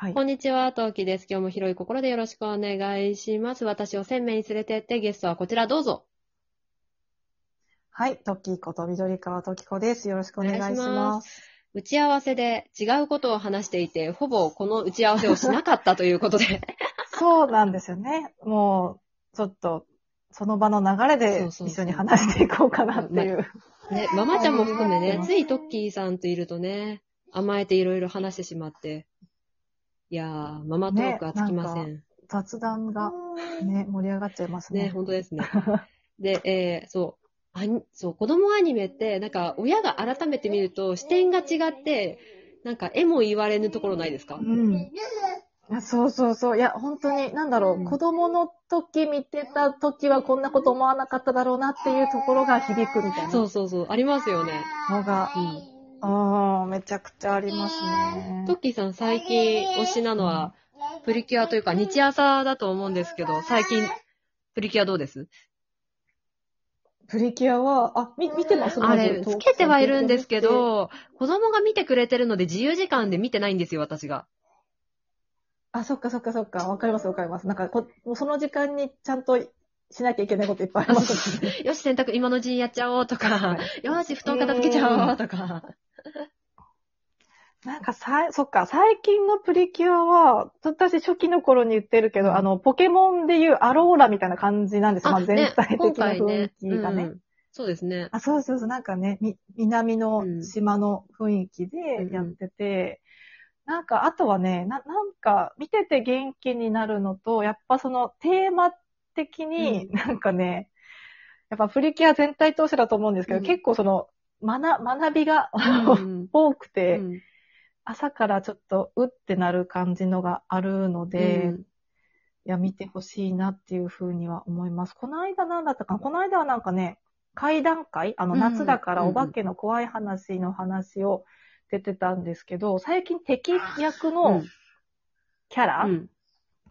はいこ。んにちは、トウキです。今日も広い心でよろしくお願いします。私を鮮明に連れてって、ゲストはこちらどうぞ。はい。トッキーこと緑川トキコです。よろしくお願いしまます。打ち合わせで違うことを話していて、ほぼこの打ち合わせをしなかったということで。そうなんですよね。もう、ちょっと、その場の流れそでうそうそう一緒に話していこうかなっていう。ね、ママちゃんも含めねう、んついトッキーさんといるとね、甘えていろいろ話してしまって。いやー、ママトークはつきません。雑談がね、盛り上がっちゃいますね、ね。本当ですね。で、えー、そう。アニそう、子供アニメって、なんか、親が改めて見ると、視点が違って、なんか、絵も言われぬところないですか？うん。いやそうそうそう。いや、本当に、なんだろう、うん子供の時見てた時はこんなこと思わなかっただろうなっていうところが響くみたいなそうそうそう、ありますよね。のが、うん。あーめちゃくちゃありますね。トッキーさん、最近推しなのは、プリキュアというか、日朝だと思うんですけど、最近、プリキュアどうです？プリキュアは、あ、み、見てます？あれ、つけてはいるんですけ。ど、子供が見てくれてるので自由時間で見てないんですよ、私が。あ、そっかそっかそっか。わかりますわかります。なんかこ、もうその時間にちゃんとしなきゃいけないこといっぱいありますね。よし、洗濯今のうちにやっちゃおうとか、よし、布団片付けちゃおうとか。なんかさい、そっか、最近のプリキュアは、私初期の頃に言ってるけど、あの、ポケモンでいうアローラみたいな感じなんですよ。まあ、全体的な雰囲気がね。うんそうですね。あ、そうそうそう、なんかね、み、南の島の雰囲気でやってて、なんか、あとはね、な、なんか、見てて元気になるのと、やっぱそのテーマ的に、うなんかね、やっぱプリキュア全体通してだと思うんですけど、うん。結構その、学、学びがうん。多くて、うん朝からちょっとうってなる感じのがあるので、うん。いや、見てほしいなっていうふうには思います。この間なんだったかなこの間はなんかね、会談会？あの、うん。夏だからうんお化けの怖い話の話を出てたんですけど、最近敵役うのん。キャラうん。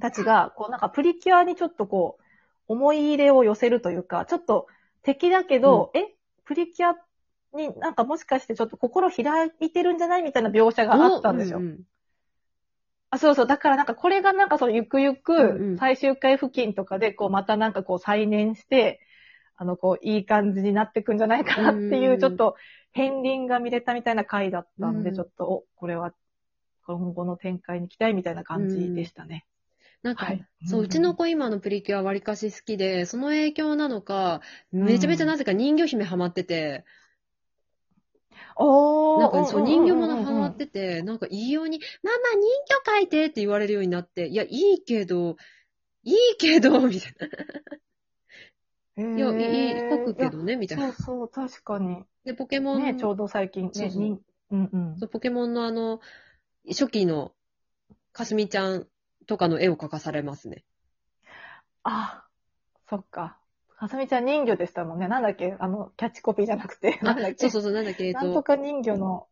たちが、こうなんかプリキュアにちょっとこう、思い入れを寄せるというか、ちょっと敵だけど、え、プリキュアになんかもしかしてちょっと心開いてるんじゃないみたいな描写があったんですよ。ううんあ、そうそう。だからなんかこれがなんかそのゆくゆくん最終回付近とかでこうまたなんかこう再燃して、あのこういい感じになってくんじゃないかなってうんいうちょっと片鱗が見れたみたいな回だったんで、うんちょっと、お、これは今後の展開に期待みたいな感じでしたね。なんか、はい。そう、うちの子今のプリキュアわりかし好きで、その影響なのか、めちゃめちゃなぜか人魚姫ハマってて、おー。なんかそう、人魚物うんうんうんうんハマってて、なんかいいように、ママ人魚描いてって言われるようになって、いや、いいけど、いいけど、みたいな。いや、いい、描くけどね、みたいな。そうそう、確かに。で、ポケモン、ね、ちょうど最近ね、そうそうにうんうん。そうポケモンのあの、初期の、かすみちゃんとかの絵を描かされますね。あ、そっか。かすみちゃん人魚でしたもんね。なんだっけ？あの、キャッチコピーじゃなくて。なんだっけ？そうそうそう、なんだっけ、えっと、なんとか人魚の、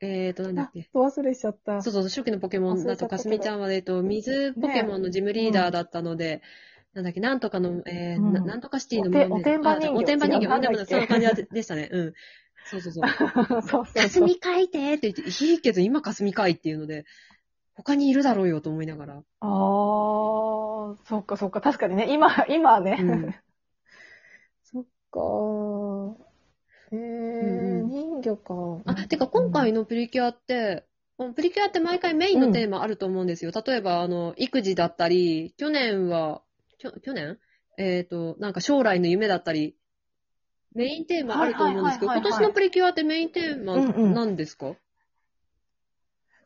えっと、なんだっあけ。、忘れしちゃった。そうそう、初期のポケモンだと、かすみちゃんは、えっと、水ポケモンのジムリーダーだったので、なんだっけ、なんとかの、えーうんななんとかシティのおておてんば人形あおてんば人形、違うなんだっけでもそんな感じでしたね。うん。そうそうそう。そうそうかそう。すみ書いてって言って、いいけど今かすみかいっていうので、他にいるだろうよと思いながら。ああ、そっかそっか。確かにね、今、今はね。うんそっか。えー、んうん。人魚か。あ、てか今回のプリキュアって、プリキュアって毎回メインのテーマあると思うんですよ。例えば、あの、育児だったり、去年は、きょ去年？えっ、と、なんか将来の夢だったり、メインテーマあると思うんですけど、今年のプリキュアってメインテーマうんうん。なんですか、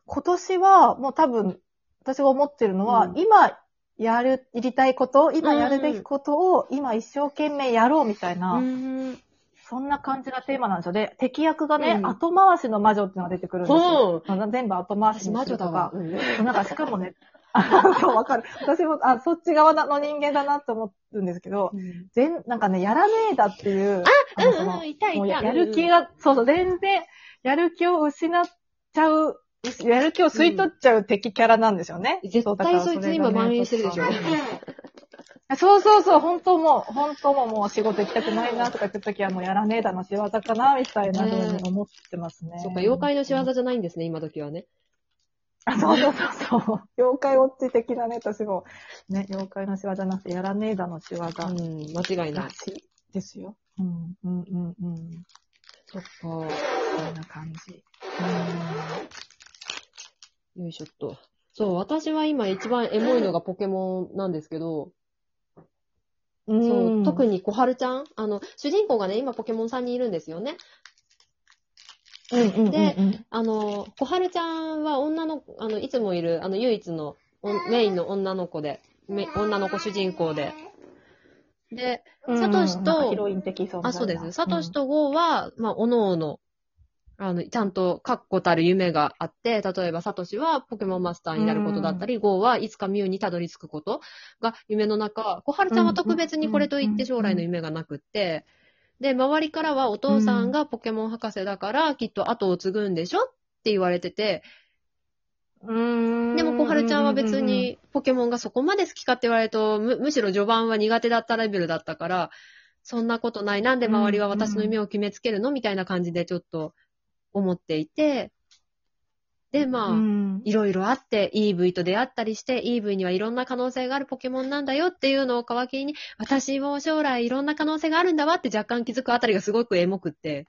今年は、もう多分、私が思ってるのは、うん。今、やる、やりたいこと、今うんうんやるべきことを、今一生懸命やろうみたいな、うん。そんな感じがテーマなんですよ。で、敵役がね、うん後回しの魔女っていうのが出てくるんですよ。ほうまあ全部後回し魔女とかうんなんかしかもね、わかる。私も、あ、そっち側の人間だなって思うんですけど、全、なんかね、やらねえだっていう、あのそのうんうん、いたいた。もうややる気が、そうそう、全然、やる気を失っちゃう、やる気を吸い取っちゃう敵キャラなんですよね。絶対そいつに今蔓延してるでしょ。そうそうそう、本当もう、本当ももう仕事行きたくないなとか言ってるときはもうやらねえだの仕業かな、みたいなふうに思ってますね。そっか、妖怪の仕業じゃないんですね、今時はね。あそうそうそうそう。妖怪ウォッチ的なね、私も、ね、妖怪のシワじゃなくて、やらねえだのシワが、うん、間違いないですよ。うん、うん、うん、うん。そっか。こんな感じ。よいしょっと。そう、私は今一番 エモいのがポケモンなんですけど、うん。そう、特に、に小春ちゃん？あの、主人公がね、今ポケモン3人いるんですよね。うん、うん、うん。であの、小春ちゃんは女の、あの、いつもいる、あの、唯一のおメインの女の子で、め女の子主人公で。で、うん、サトシとヒロイン的存在なあ、そうです。サトシ、とゴーは、まあ、おのおの、あの、ちゃんと確固たる夢があって、例えばサトシはポケモンマスターになることだったり、ゴーはいつかミュウにたどり着くことが夢の中、小春ちゃんは特別にこれといって将来の夢がなくって、で、周りからはお父さんがポケモン博士だから、きっと後を継ぐんでしょって言われてて、うん。でも小春ちゃんは別にポケモンがそこまで好きかって言われると、むむしろ序盤は苦手だったレベルだったから、そんなことない。なんで周りは私の夢を決めつけるの？みたいな感じでちょっと思っていて、で、まあ、うん、いろいろあって、EV と出会ったりして、EV にはいろんな可能性があるポケモンなんだよっていうのを皮切りに、私も将来いろんな可能性があるんだわって若干気づくあたりがすごくエモくって。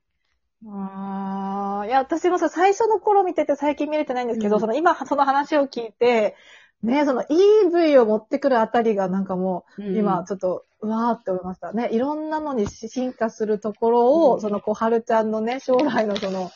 ああ、いや、私もさ、最初の頃見てて最近見れてないんですけど、うん。その今、その話を聞いて、ね、その EV を持ってくるあたりがなんかもう、今、ちょっと、うわーって思いました。ね。いろんなのに進化するところを、うん。その小春ちゃんのね、将来のその、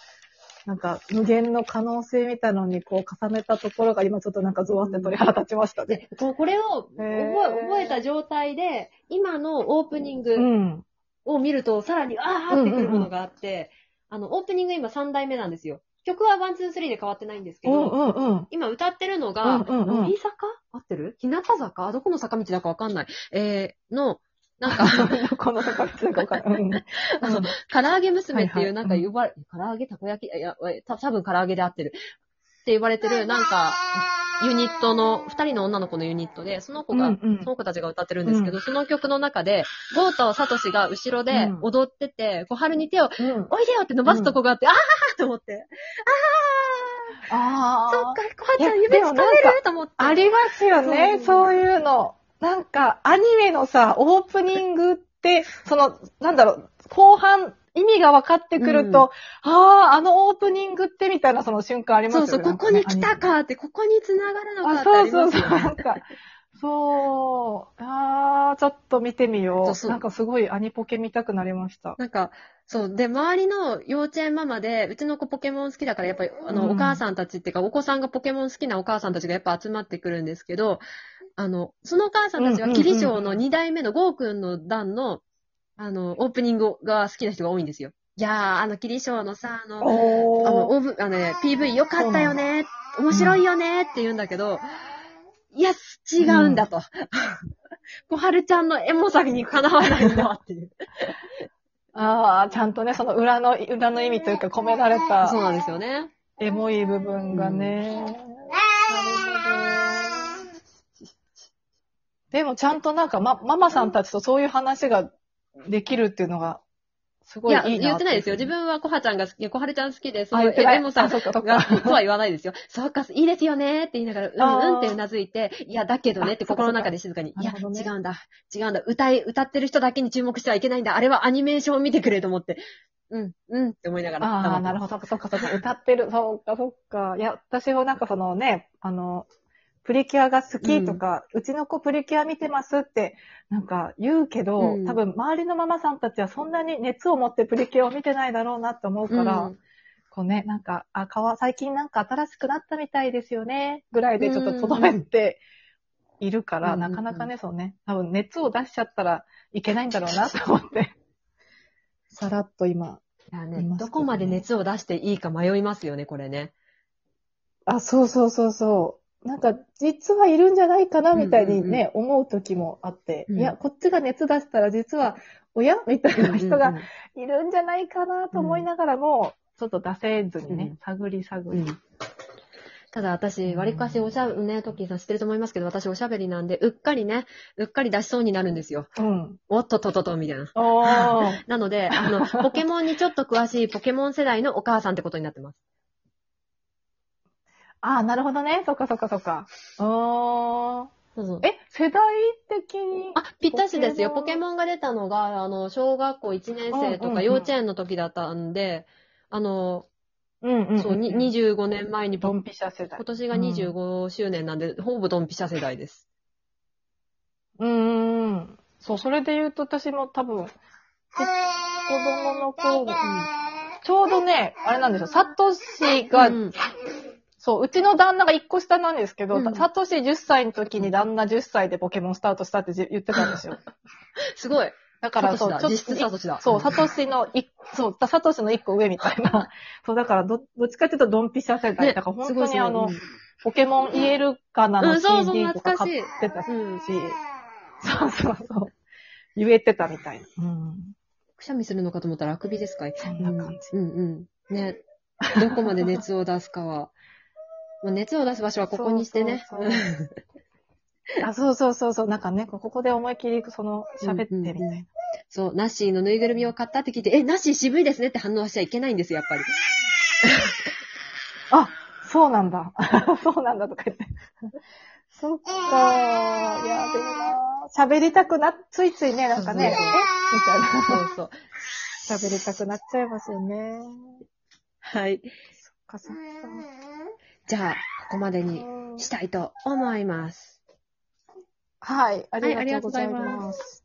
なんか、無限の可能性みたいなのにこう重ねたところが今ちょっとなんかゾワって鳥肌立ちましたね。で、ここれを覚へえー覚えた状態で、今のオープニングうん。を見ると、さらに、あーってくるものがあって、あの、オープニング今3代目なんですよ。曲は1、2、3で変わってないんですけうんど、うんうん。今歌ってるのが、うんうんうん坂？合ってる？日向坂？どこの坂道だかわかんない。えー、の、なんか、この坂道なんか。うん。あの、唐揚げ娘っていう、なんか呼ばれ、唐揚げたこ焼き、いや、えた多分唐揚げで合ってる。って言われてる、なんか、ユニットの、二人の女の子のユニットで、その子が、うんうん。その子たちが歌ってるんですけど、その曲の中で、ゴーとサトシが後ろでうん。踊ってて、小春に手を、うん。おいでよって伸ばすとこがあって、あーと思って、あそっか、小春ちゃん夢つかめでもなんかると思って。ありますよね、そういうの。なんか、アニメのさ、オープニングって、その、なんだろう、後半、意味が分かってくると、ああ、あのオープニングってみたいなその瞬間ありますよね。そうそう、ここに来たかって、ここに繋がるのかあ、ってありそうそうそう。なんか、そう、ああ、ちょっと見てみよう。そうそうなんかすごいアニポケ見たくなりました。なんか、そう。で、周りの幼稚園ママで、うちの子ポケモン好きだから、やっぱり、あの、うんお母さんたちっていうか、お子さんがポケモン好きなお母さんたちがやっぱ集まってくるんですけど、あの、そのお母さんたちは、キリショーの2代目のゴーくんの段の、あの、オープニングが好きな人が多いんですよ。いやー、あの、キリショーのさ、あの、おあの、ー。オーブ、あのね、PV 良かったよね、面白いよねって言うんだけど、いや、違うんだと。小春ちゃんのエモさにかなわないんだっていう。ああ、ちゃんとね、その裏の、裏の意味というか込められたそうなんですよね。エモい部分がね。なるほど。でもちゃんとなんか、ま、ママさんたちとそういう話ができるっていうのが、すごいや、いいいな言ってないですよ。自分はコハちゃんが好き、コハルちゃん好きで、そあ、う、い。エモさんあそっかそっが、か。とは言わないですよ。そうか、いいですよねって言いながら、うんうんってうなずいて、いや、だけどねって心の中で静かに、いや、ね違うんだ、違うんだ、歌い、歌ってる人だけに注目してはいけないんだ、あれはアニメーションを見てくれと思って、うん、うんって思いながら。ああ、なるほど。そっかそっかそっか。歌ってる。そうかそっか。いや、私もなんかそのね、あの、プリキュアが好きとか、うちの子プリキュア見てますって、なんか言うけど、うん多分周りのママさんたちはそんなに熱を持ってプリキュアを見てないだろうなって思うから、うんこうね、なんか、あ、かわ、最近なんか新しくなったみたいですよね、ぐらいでちょっととどめているから、うんなかなかね、そうね、多分熱を出しちゃったらいけないんだろうなと思って、さらっと今。いやねねどこまで熱を出していいか迷いますよね、これね。あ、そうそうそうそう。なんか、実はいるんじゃないかな、みたいにね、思う時もあって、うんいや、こっちが熱出したら実は、親？みたいな人がいるんじゃないかなと思いながらも、ちょっと出せずにね、うん探り探り。うんただ私、割かしおしゃべね、トッキーさん知ってると思いますけど、私おしゃべりなんで、うっかりね、うっかり出しそうになるんですよ。うん。おっとっとっとっと、みたいな。なので、あの、ポケモンにちょっと詳しいポケモン世代のお母さんってことになってます。ああ、なるほどね。そっかそっかそっか。あー。そうそうえ、世代的に？あ、ぴったしですよ。ポケモンが出たのが、あの、小学校1年生とうんうんうんか幼稚園の時だったんで、あの、うんうん、うん。そう、に25年前にポ、ドンピシャ世代今。年が25周年なんで、ほぼドンピシャ世代です。うーん。そう、それで言うと私も多分、子供の頃、ちょうどね、あれなんですよ、サトシが、うんそう、うちの旦那が1個下なんですけど、うんサトシ10歳の時に旦那10歳でポケモンスタートしたってじ言ってたんですよ。すごい。だから、そう、ちょっ実質サトシだと、そう、サトシのい、そう、サトシの1個上みたいな。そう、だからど、どっちかっていうとドンピシャ世代。ねだから本当にあの、ポケモン言えるかなのうんそうそう CD とか買懐かしいってたし、うんそうそうそう。言えてたみたいな。うん。くしゃみするのかと思ったらあくびですかいそんな感じ。うんうんうん。ね。どこまで熱を出すかは。まあ、熱を出す場所はここにしてね。そうそうそう あ、そうそうそうそう。なんかね、ここで思いっきり、その、喋ってみたいな。うんうんうんそう、ナッシーのぬいぐるみを買ったって聞いて、え、ナッシー渋いですねって反応しちゃいけないんですよ、やっぱり。あ、そうなんだ。そうなんだとか言って。そっかいや、でもな喋りたくな、ついついね、なんかね、えそうみたいな。そうそう。喋りたくなっちゃいますよね。はい。そっかそっじゃあ、ここまでにか。したいと思います。はい、ありがとうございます。